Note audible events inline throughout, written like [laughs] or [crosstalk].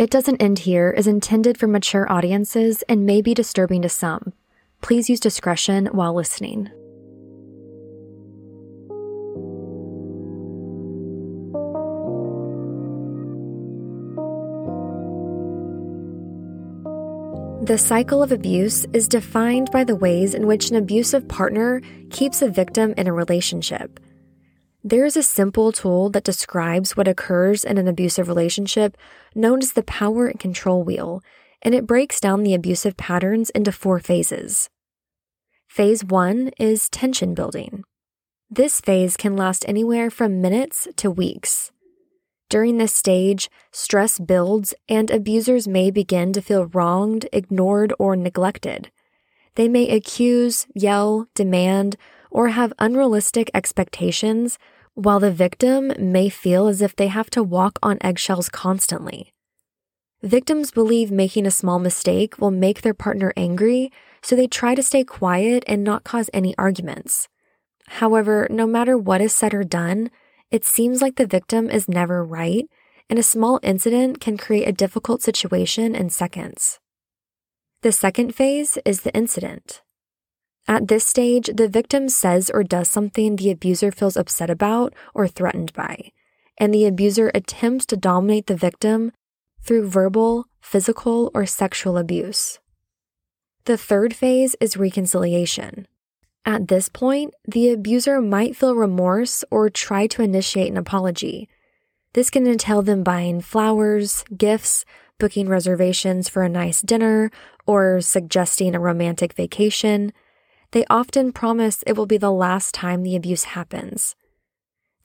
It Doesn't End Here is intended for mature audiences and may be disturbing to some. Please use discretion while listening. The cycle of abuse is defined by the ways in which an abusive partner keeps a victim in a relationship. There is a simple tool that describes what occurs in an abusive relationship known as the power and control wheel, and it breaks down the abusive patterns into four phases. Phase one is tension building. This phase can last anywhere from minutes to weeks. During this stage, stress builds and abusers may begin to feel wronged, ignored, or neglected. They may accuse, yell, demand, or have unrealistic expectations, while the victim may feel as if they have to walk on eggshells constantly. Victims believe making a small mistake will make their partner angry, so they try to stay quiet and not cause any arguments. However, no matter what is said or done, it seems like the victim is never right, and a small incident can create a difficult situation in seconds. The second phase is the incident. At this stage, the victim says or does something the abuser feels upset about or threatened by, and the abuser attempts to dominate the victim through verbal, physical, or sexual abuse. The third phase is reconciliation. At this point, the abuser might feel remorse or try to initiate an apology. This can entail them buying flowers, gifts, booking reservations for a nice dinner, or suggesting a romantic vacation. They often promise it will be the last time the abuse happens.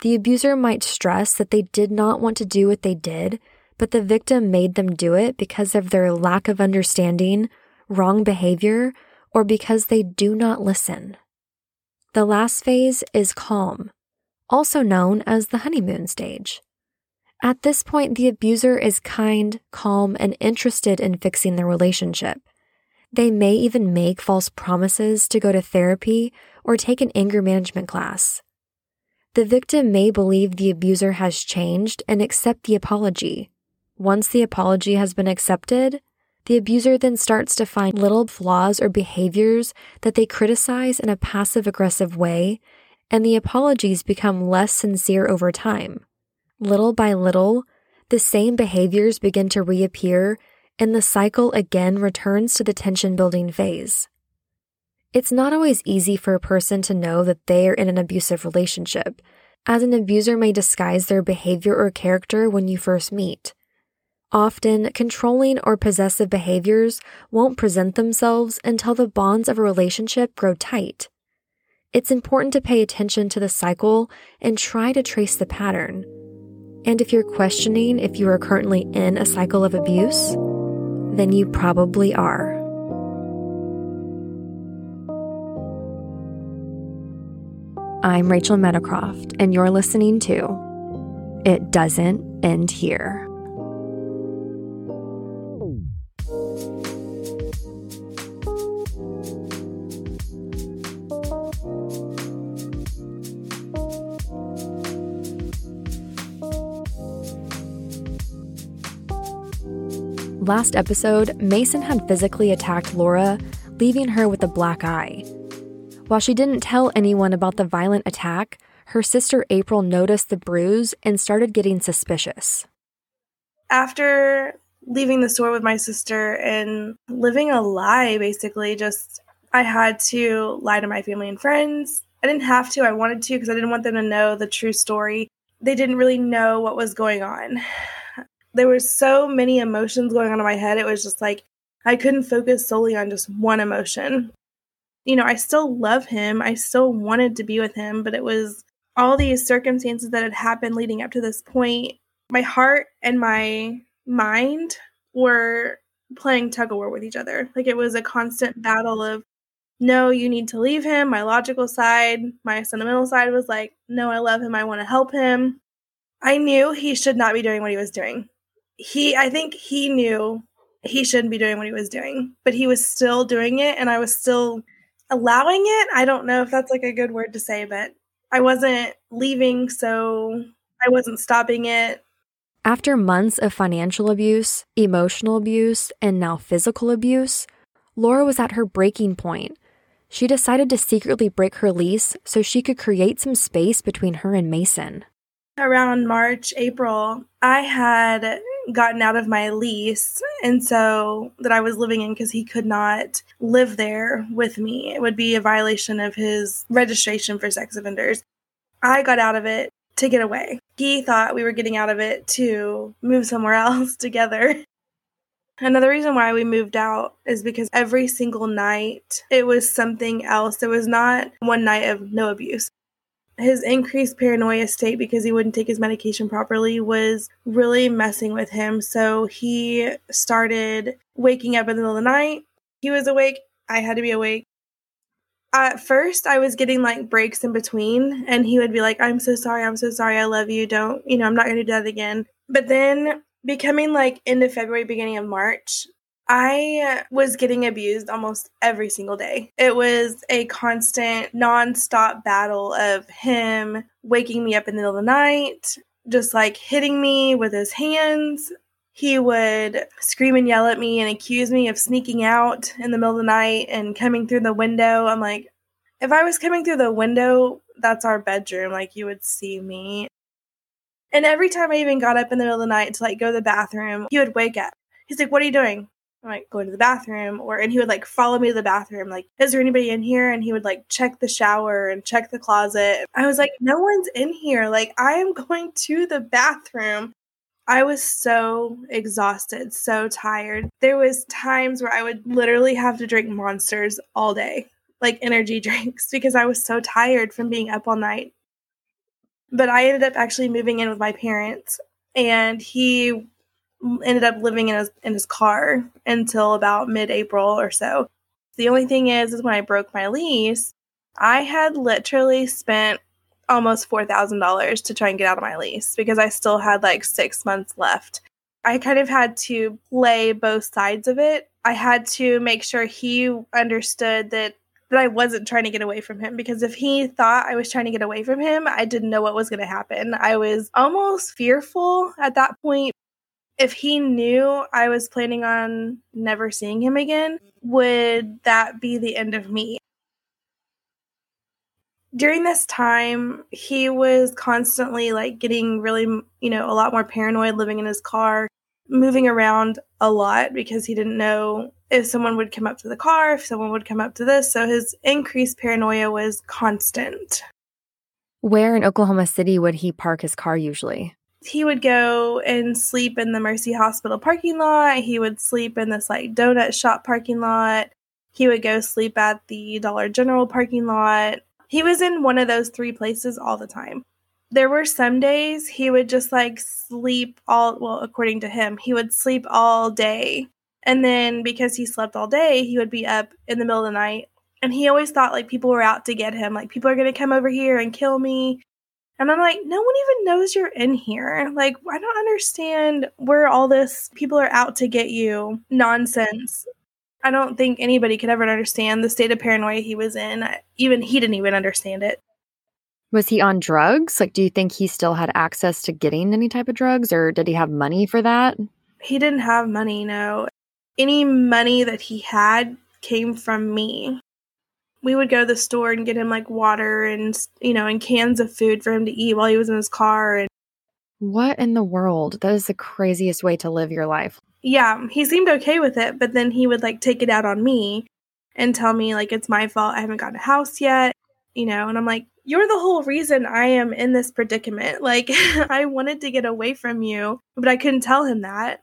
The abuser might stress that they did not want to do what they did, but the victim made them do it because of their lack of understanding, wrong behavior, or because they do not listen. The last phase is calm, also known as the honeymoon stage. At this point, the abuser is kind, calm, and interested in fixing the relationship. They may even make false promises to go to therapy or take an anger management class. The victim may believe the abuser has changed and accept the apology. Once the apology has been accepted, the abuser then starts to find little flaws or behaviors that they criticize in a passive aggressive way, and the apologies become less sincere over time. Little by little, the same behaviors begin to reappear, and the cycle again returns to the tension building phase. It's not always easy for a person to know that they are in an abusive relationship, as an abuser may disguise their behavior or character when you first meet. Often, controlling or possessive behaviors won't present themselves until the bonds of a relationship grow tight. It's important to pay attention to the cycle and try to trace the pattern. And if you're questioning if you are currently in a cycle of abuse, then you probably are. I'm Rachel Meadowcroft, and you're listening to It Doesn't End Here. Last episode, Mason had physically attacked Lora, leaving her with a black eye. While she didn't tell anyone about the violent attack, her sister April noticed the bruise and started getting suspicious. After leaving the store with my sister and living a lie, basically, just I had to lie to my family and friends. I didn't have to, I wanted to because I didn't want them to know the true story. They didn't really know what was going on there were so many emotions going on in my head. It was just like I couldn't focus solely on just one emotion. You know, I still love him. I still wanted to be with him, but it was all these circumstances that had happened leading up to this point. My heart and my mind were playing tug of war with each other. Like it was a constant battle of no, you need to leave him. My logical side, my sentimental side was like, no, I love him. I want to help him. I knew he should not be doing what he was doing he I think he knew he shouldn't be doing what he was doing, but he was still doing it and I was still allowing it. I don't know if that's like a good word to say, but I wasn't leaving, so I wasn't stopping it. After months of financial abuse, emotional abuse, and now physical abuse, Lora was at her breaking point. She decided to secretly break her lease so she could create some space between her and Mason. Around March, April, I had gotten out of my lease and so that I was living in because he could not live there with me. It would be a violation of his registration for sex offenders. I got out of it to get away. He thought we were getting out of it to move somewhere [laughs] else together. Another reason why we moved out is because every single night it was something else. It was not one night of no abuse. His increased paranoia state because he wouldn't take his medication properly was really messing with him. So he started waking up in the middle of the night. He was awake. I had to be awake at first I was getting like breaks in between and he would be like, I'm so sorry, I'm so sorry, I love you, don't, you know, I'm not gonna do that again. But then becoming like end of February, beginning of March, I was getting abused almost every single day. It was a constant, nonstop battle of him waking me up in the middle of the night, just like hitting me with his hands. He would scream and yell at me and accuse me of sneaking out in the middle of the night and coming through the window. I'm like, if I was coming through the window, that's our bedroom. Like, you would see me. And every time I even got up in the middle of the night to like go to the bathroom, he would wake up. He's like, What are you doing? I'm like, going to the bathroom. Or, and he would like follow me to the bathroom, like, Is there anybody in here? And he would like check the shower and check the closet. I was like, No one's in here. Like, I am going to the bathroom. I was so exhausted, so tired. There was times where I would literally have to drink monsters all day, like energy [laughs] drinks because I was so tired from being up all night. But I ended up actually moving in with my parents and he ended up living in his in his car until about mid-April or so. The only thing is is when I broke my lease, I had literally spent almost $4,000 to try and get out of my lease because I still had like 6 months left. I kind of had to play both sides of it. I had to make sure he understood that that I wasn't trying to get away from him because if he thought I was trying to get away from him, I didn't know what was going to happen. I was almost fearful at that point. If he knew I was planning on never seeing him again, would that be the end of me? During this time, he was constantly like getting really, you know, a lot more paranoid living in his car, moving around a lot because he didn't know if someone would come up to the car, if someone would come up to this. So his increased paranoia was constant. Where in Oklahoma City would he park his car usually? He would go and sleep in the Mercy Hospital parking lot. He would sleep in this like donut shop parking lot. He would go sleep at the Dollar General parking lot. He was in one of those three places all the time. There were some days he would just like sleep all, well, according to him, he would sleep all day and then because he slept all day, he would be up in the middle of the night. And he always thought like people were out to get him, like people are going to come over here and kill me. And I'm like, no one even knows you're in here. Like, I don't understand where all this people are out to get you nonsense. I don't think anybody could ever understand the state of paranoia he was in. Even he didn't even understand it. Was he on drugs? Like, do you think he still had access to getting any type of drugs or did he have money for that? He didn't have money, no any money that he had came from me. We would go to the store and get him like water and, you know, and cans of food for him to eat while he was in his car. And what in the world? That is the craziest way to live your life. Yeah, he seemed okay with it, but then he would like take it out on me and tell me like it's my fault. I haven't gotten a house yet, you know, and I'm like, you're the whole reason I am in this predicament. Like, [laughs] I wanted to get away from you, but I couldn't tell him that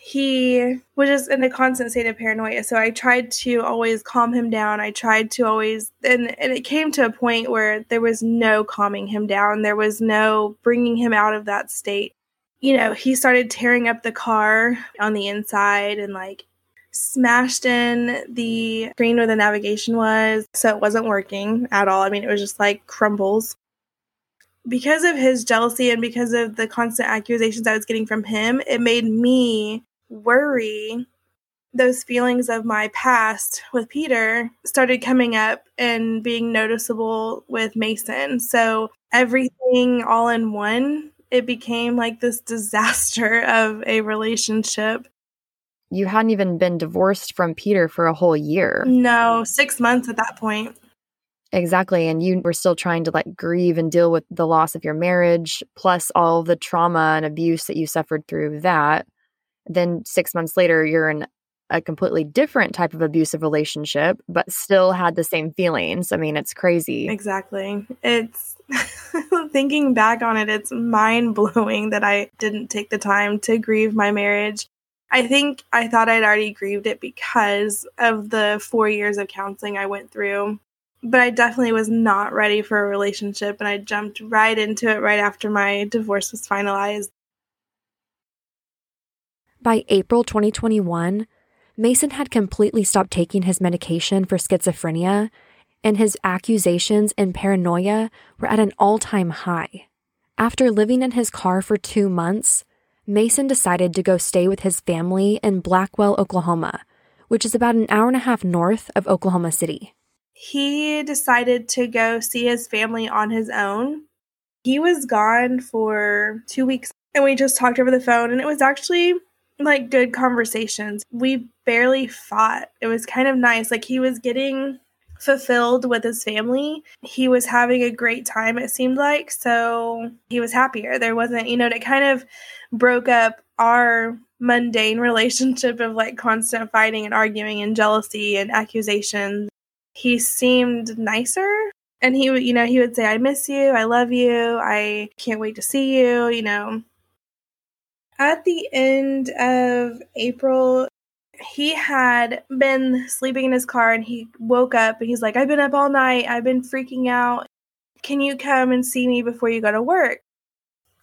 he was just in a constant state of paranoia. So I tried to always calm him down. I tried to always, and, and it came to a point where there was no calming him down. There was no bringing him out of that state. You know, he started tearing up the car on the inside and like smashed in the screen where the navigation was. So it wasn't working at all. I mean, it was just like crumbles because of his jealousy and because of the constant accusations I was getting from him, it made me worry those feelings of my past with Peter started coming up and being noticeable with Mason. So everything all in one it became like this disaster [laughs] of a relationship. You hadn't even been divorced from Peter for a whole year. No, six months at that point. Exactly. And you were still trying to like grieve and deal with the loss of your marriage, plus all the trauma and abuse that you suffered through that. Then six months later, you're in a completely different type of abusive relationship, but still had the same feelings. I mean, it's crazy. Exactly. It's [laughs] thinking back on it, it's mind blowing that I didn't take the time to grieve my marriage. I think I thought I'd already grieved it because of the four years of counseling I went through. But I definitely was not ready for a relationship, and I jumped right into it right after my divorce was finalized. By April 2021, Mason had completely stopped taking his medication for schizophrenia, and his accusations and paranoia were at an all time high. After living in his car for two months, Mason decided to go stay with his family in Blackwell, Oklahoma, which is about an hour and a half north of Oklahoma City. He decided to go see his family on his own. He was gone for two weeks and we just talked over the phone, and it was actually like good conversations. We barely fought. It was kind of nice. Like he was getting fulfilled with his family. He was having a great time, it seemed like. So he was happier. There wasn't, you know, it kind of broke up our mundane [laughs] relationship of like constant fighting and arguing and jealousy and accusations. He seemed nicer. And he would, you know, he would say, I miss you. I love you. I can't wait to see you. You know, at the end of April, he had been sleeping in his car and he woke up and he's like, I've been up all night. I've been freaking out. Can you come and see me before you go to work?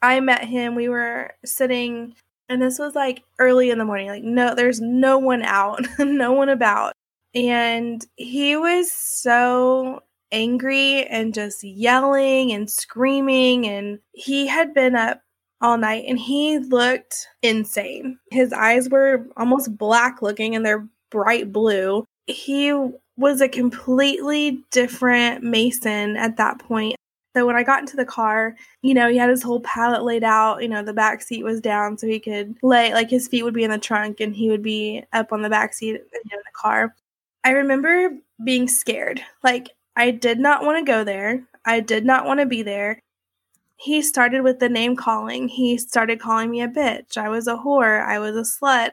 I met him. We were sitting, and this was like early in the morning. Like, no, there's no one out, [laughs] no one about. And he was so angry and just yelling and screaming. And he had been up all night and he looked insane. His eyes were almost black looking and they're bright blue. He was a completely different Mason at that point. So when I got into the car, you know, he had his whole pallet laid out. You know, the back seat was down so he could lay, like his feet would be in the trunk and he would be up on the back seat in the car. I remember being scared. Like, I did not want to go there. I did not want to be there he started with the name calling. He started calling me a bitch. I was a whore. I was a slut.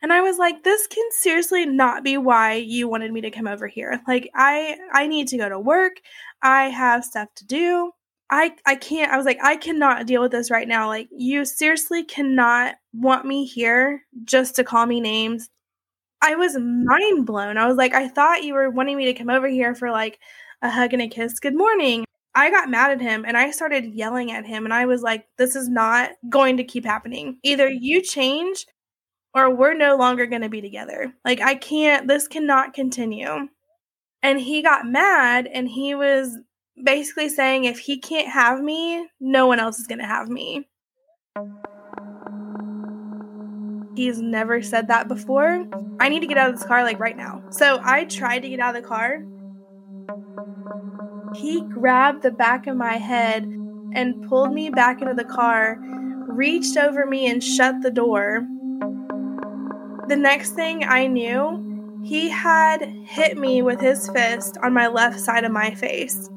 And I was like, this can seriously not be why you wanted me to come over here. Like I I need to go to work. I have stuff to do. I I can't I was like I cannot deal with this right now. Like you seriously cannot want me here just to call me names. I was mind blown. I was like I thought you were wanting me to come over here for like a hug and a kiss. Good morning. I got mad at him and I started yelling at him and I was like, this is not going to keep happening. Either you change or we're no longer going to be together. Like, I can't, this cannot continue. And he got mad and he was basically saying, if he can't have me, no one else is going to have me. He's never said that before. I need to get out of this car like right now. So I tried to get out of the car he grabbed the back of my head and pulled me back into the car, reached over me and shut the door. The next thing I knew, he had hit me with his fist on my left side of my face.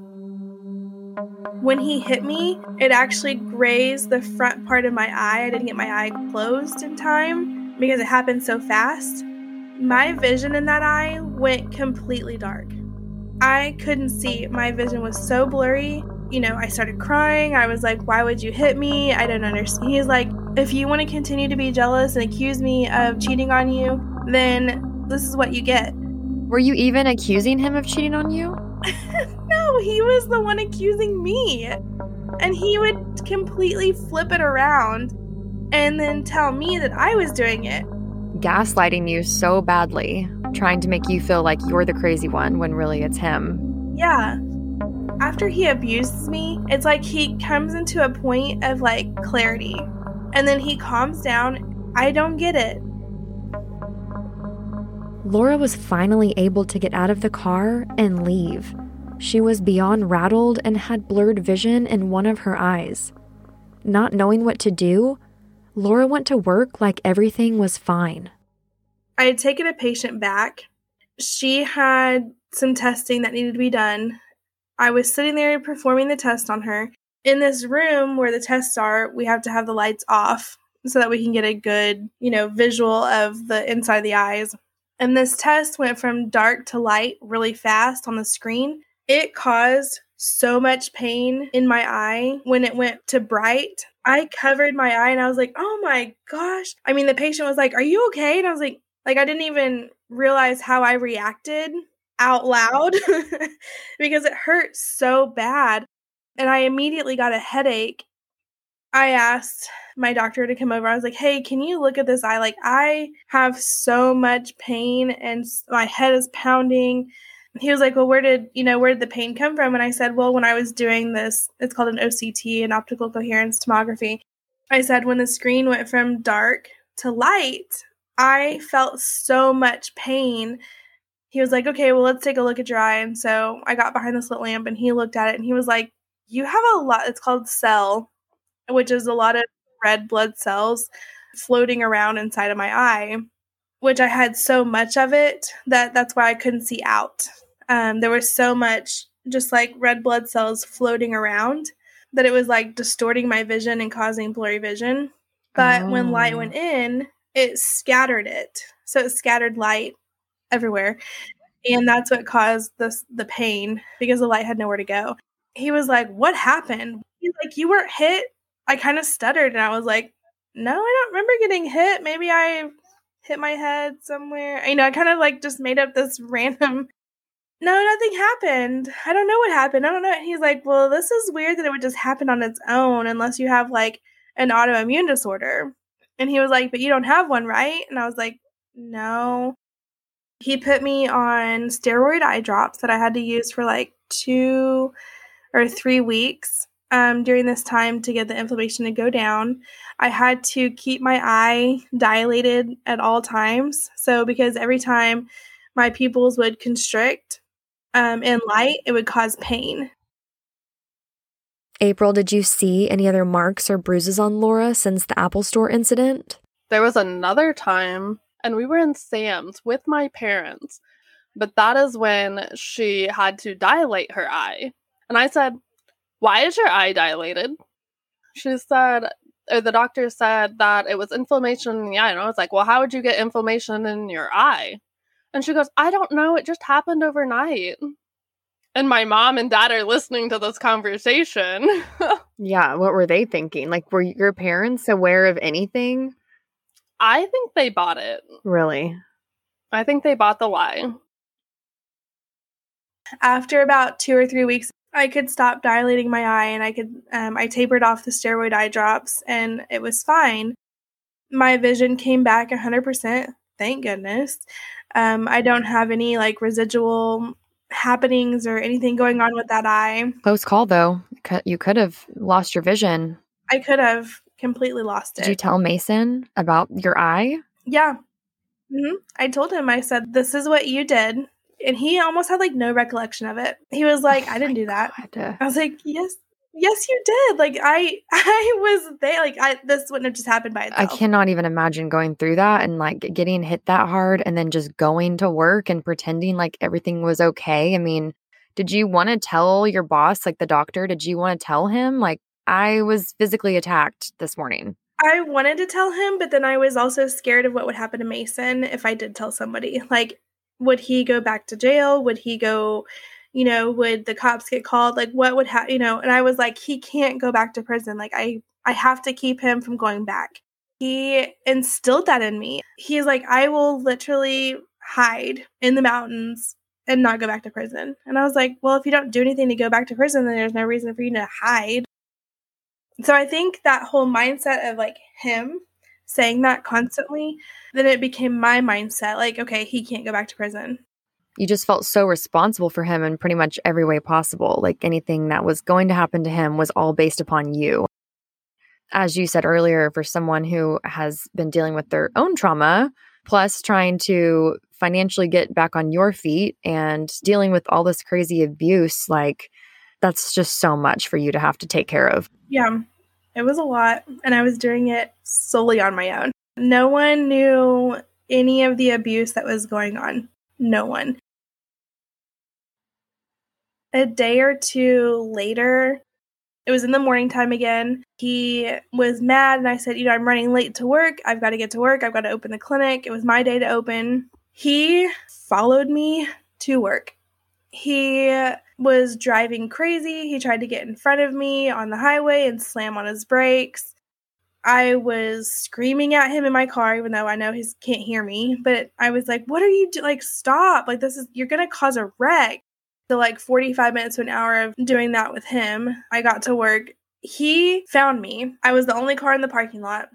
When he hit me, it actually grazed the front part of my eye. I didn't get my eye closed in time because it happened so fast. My vision in that eye went completely dark. I couldn't see. My vision was so blurry. You know, I started crying. I was like, why would you hit me? I don't understand. He's like, if you want to continue to be jealous and accuse me of cheating on you, then this is what you get. Were you even accusing him of cheating on you? [laughs] no, he was the one accusing me. And he would completely flip it around and then tell me that I was doing it. Gaslighting you so badly trying to make you feel like you're the crazy one when really it's him. Yeah. After he abuses me, it's like he comes into a point of like clarity and then he calms down. I don't get it. Lora was finally able to get out of the car and leave. She was beyond rattled and had blurred vision in one of her eyes. not knowing what to do, Lora went to work like everything was fine. I had taken a patient back. She had some testing that needed to be done. I was sitting there performing the test on her. In this room where the tests are, we have to have the lights off so that we can get a good, you know, visual of the inside of the eyes. And this test went from dark to light really fast on the screen. It caused so much pain in my eye when it went to bright. I covered my eye and I was like, "Oh my gosh." I mean, the patient was like, "Are you okay?" And I was like, like I didn't even realize how I reacted out loud [laughs] because it hurt so bad. And I immediately got a headache. I asked my doctor to come over. I was like, "Hey, can you look at this eye? Like I have so much pain and my head is pounding." He was like, "Well, where did, you know, where did the pain come from?" And I said, "Well, when I was doing this, it's called an OCT, an optical coherence tomography." I said when the screen went from dark to light, I felt so much pain. He was like, "Okay, well, let's take a look at your eye." And so I got behind the slit lamp and he looked at it and he was like, "You have a lot. It's called cell, which is a lot of red blood cells floating around inside of my eye, which I had so much of it that that's why I couldn't see out. Um, there was so much just like red blood cells floating around that it was like distorting my vision and causing blurry vision. But oh. when light went in, it scattered it. So it scattered light everywhere. And that's what caused this the pain because the light had nowhere to go. He was like, What happened? He's like, You weren't hit I kind of stuttered and I was like, no, I don't remember getting hit. Maybe I hit my head somewhere. You know, I kind of like just made up this [laughs] random. No, nothing happened. I don't know what happened. I don't know. And he's like, well, this is weird that it would just happen on its own unless you have like an autoimmune disorder. And he was like, but you don't have one, right? And I was like, no. He put me on steroid eye drops that I had to use for like two or three weeks um, during this time to get the inflammation to go down. I had to keep my eye dilated at all times. So, because every time my pupils would constrict um, in light, it would cause pain. April, did you see any other marks or bruises on Lora since the Apple Store incident? There was another time, and we were in Sam's with my parents, but that is when she had to dilate her eye. And I said, why is your eye dilated? She said, or the doctor said that it was inflammation in the eye. And I was like, well, how would you get inflammation in your eye? And she goes, I don't know. It just happened overnight. And my mom and dad are listening to this conversation. [laughs] yeah. What were they thinking? Like, were your parents aware of anything? I think they bought it. Really? I think they bought the lie. After about two or three weeks I could stop dilating my eye and I could um, I tapered off the steroid eye drops and it was fine. My vision came back 100%. Thank goodness. Um, I don't have any like residual happenings or anything going on with that eye. Close call though. You could have lost your vision. I could have completely lost it. Did you tell Mason about your eye? Yeah. Mm-hmm. I told him, I said, This is what you did and he almost had like no recollection of it. He was like, oh "I didn't do that." Oh God. I was like, "Yes, yes, you did." Like I, [laughs] I was there. Like I, this wouldn't have just happened by itself. I cannot even imagine going through that and like getting hit that hard, and then just going to work and pretending like everything was okay. I mean, did you want to tell your boss, like the doctor? Did you want to tell him, like, I was physically attacked this morning? I wanted to tell him, but then I was also scared of what would happen to Mason if I did tell somebody. Like would he go back to jail? Would he go, you know, would the cops get called? Like what would happen, you know? And I was like, he can't go back to prison. Like I I have to keep him from going back. He instilled that in me. He's like, I will literally hide in the mountains and not go back to prison. And I was like, well, if you don't do anything to go back to prison, then there's no reason for you to hide. So I think that whole mindset of like him saying that constantly, then it became my mindset like, okay, he can't go back to prison. You just felt so responsible for him in pretty much every way possible. Like anything that was going to happen to him was all based upon you. As you said earlier, for someone who has been dealing with their own trauma, plus trying to financially get back on your feet and dealing with all this crazy abuse, like that's just so much for you to have to take care of. Yeah. It was a lot, and I was doing it solely on my own. No one knew any of the abuse that was going on. No one. A day or two later, it was in the morning time again. He was mad, and I said, You know, I'm running late to work. I've got to get to work. I've got to open the clinic. It was my day to open. He followed me to work. He was driving crazy. He tried to get in front of me on the highway and slam on his brakes. I was screaming at him in my car, even though I know he can't hear me. But I was like, "What are you? Like, stop! Like, this is you're gonna cause a wreck." So, like, 45 minutes to an hour of doing that with him. I got to work. He found me. I was the only car in the parking lot.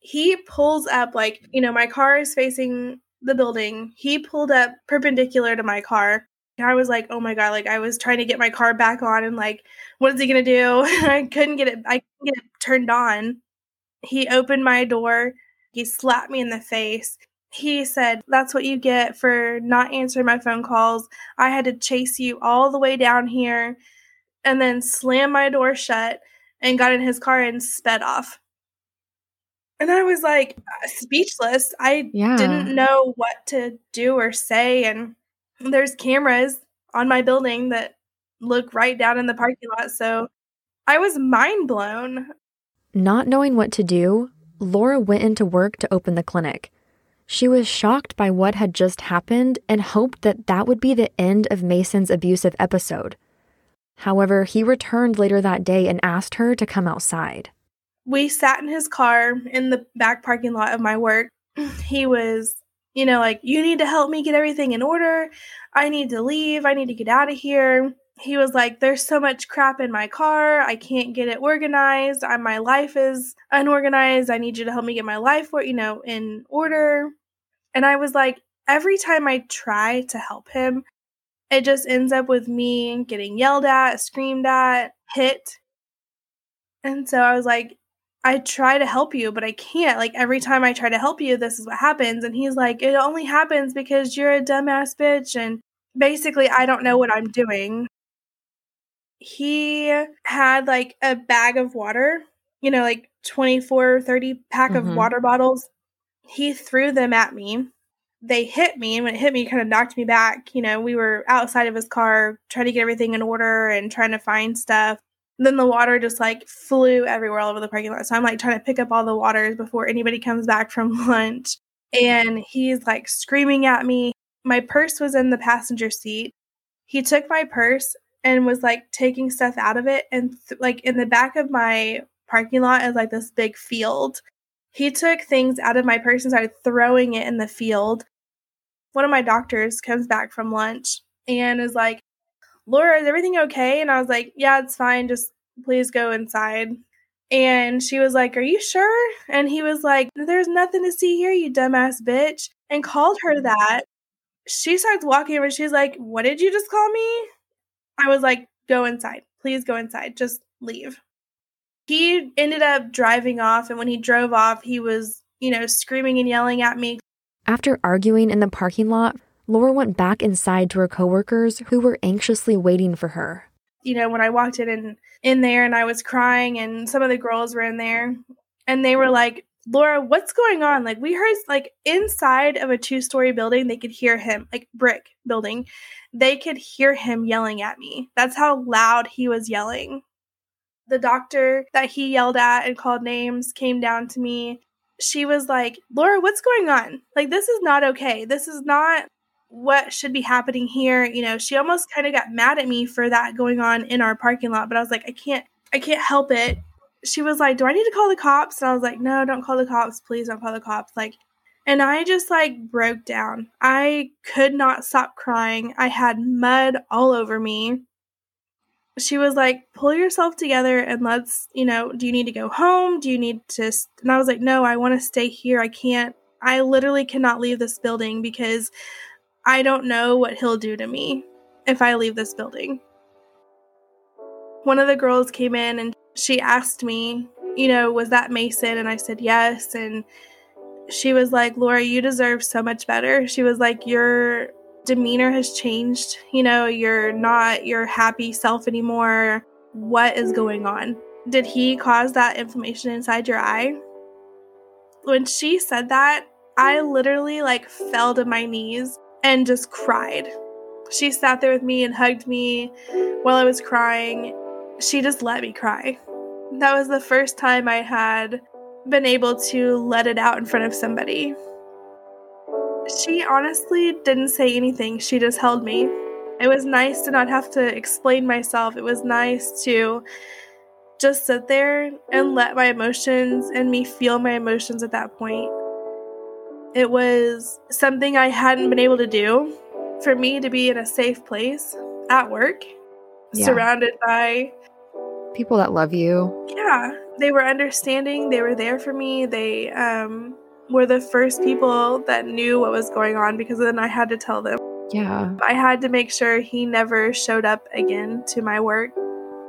He pulls up, like, you know, my car is facing the building. He pulled up perpendicular to my car. I was like, oh my god, like I was trying to get my car back on and like, what is he gonna do? [laughs] I couldn't get it I couldn't get it turned on. He opened my door, he slapped me in the face. He said, That's what you get for not answering my phone calls. I had to chase you all the way down here and then slam my door shut and got in his car and sped off. And I was like speechless. I yeah. didn't know what to do or say. And there's cameras on my building that look right down in the parking lot. So I was mind blown. Not knowing what to do, Lora went into work to open the clinic. She was shocked by what had just happened and hoped that that would be the end of Mason's abusive episode. However, he returned later that day and asked her to come outside we sat in his car in the back parking lot of my work. [clears throat] He was, you know, like, you need to help me get everything in order. I need to leave. I need to get out of here. He was like, There's so much crap in my car. I can't get it organized. I, my life is unorganized. I need you to help me get my life, you know, in order. And I was like, Every time I try to help him, it just ends up with me getting yelled at, screamed at, hit. And so I was like, I try to help you, but I can't. Like every time I try to help you, this is what happens. And he's like, it only happens because you're a dumbass bitch. And basically, I don't know what I'm doing. He had like a bag of water, you know, like 24, 30 pack mm-hmm. of water bottles. He threw them at me. They hit me, and when it hit me, it kind of knocked me back. You know, we were outside of his car trying to get everything in order and trying to find stuff then the water just like flew everywhere all over the parking lot. So I'm like trying to pick up all the waters before anybody comes back from [laughs] lunch. And he's like screaming at me. My purse was in the passenger seat. He took my purse and was like taking stuff out of it. And th- like in the back of my parking lot is like this big field. He took things out of my purse and started throwing it in the field. One of my doctors comes back from lunch and is like, Lora, is everything okay? And I was like, Yeah, it's fine. Just please go inside. And she was like, Are you sure? And he was like, There's nothing to see here, you dumbass bitch. And called her mm-hmm. that. She starts walking over. She's like, What did you just call me? I was like, Go inside. Please go inside. Just leave. He ended up driving off. And when he drove off, he was, you know, screaming and yelling at me. After arguing in the parking lot, Lora went back inside to her coworkers who were anxiously waiting for her. You know, when I walked in and in there and I was crying and some of the girls were in there and they were like, Lora, what's going on? Like we heard like inside of a two-story building, they could hear him, like brick building. They could hear him yelling at me. That's how loud he was yelling. The doctor that he yelled at and called names came down to me. She was like, Lora, what's going on? Like, this is not okay. This is not what should be happening here you know she almost kind of got mad at me for that going on in our parking lot but i was like i can't i can't help it. She was like do i need to call the cops? And i was like no don't call the cops. Please don't call the cops. Like and i just like broke down. I could not stop crying. I had mud all over me. She was like pull yourself together and let's you know do you need to go home? Do you need to and i was like no i want to stay here. I can't i literally cannot leave this building because I don't know what he'll do to me if I leave this building. One of the girls came in and she asked me, you know, was that Mason? And I said yes. And she was like, Lora, you deserve so much better. She was like, your demeanor has changed. You know, you're not your happy self anymore. What is going on? Did he cause that inflammation inside your eye? When she said that, I literally like fell to my knees and just cried. She sat there with me and hugged me while I was crying. She just let me cry. That was the first time I had been able to let it out in front of somebody. She honestly didn't say anything, she just held me. It was nice to not have to explain myself. It was nice to just sit there and let my emotions and me feel my emotions at that point. It was something I hadn't been able to do for me to be in a safe place at work, yeah. surrounded by people that love you. Yeah, they were understanding. They were there for me. They um, were the first people that knew what was going on because then I had to tell them. Yeah. I had to make sure he never showed up again to my work.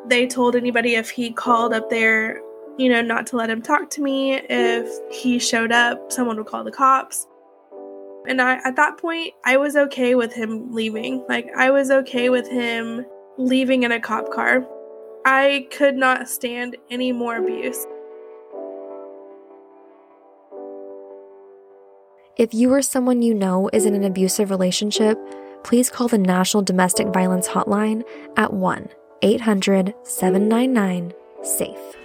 They told anybody if he called up there you know, not to let him talk to me. If he showed up, someone would call the cops. And I, at that point, I was okay with him leaving. Like, I was okay with him leaving in a cop car. I could not stand any more abuse. If you or someone you know is in an abusive relationship, please call the National Domestic Violence Hotline at 1 800 799 SAFE.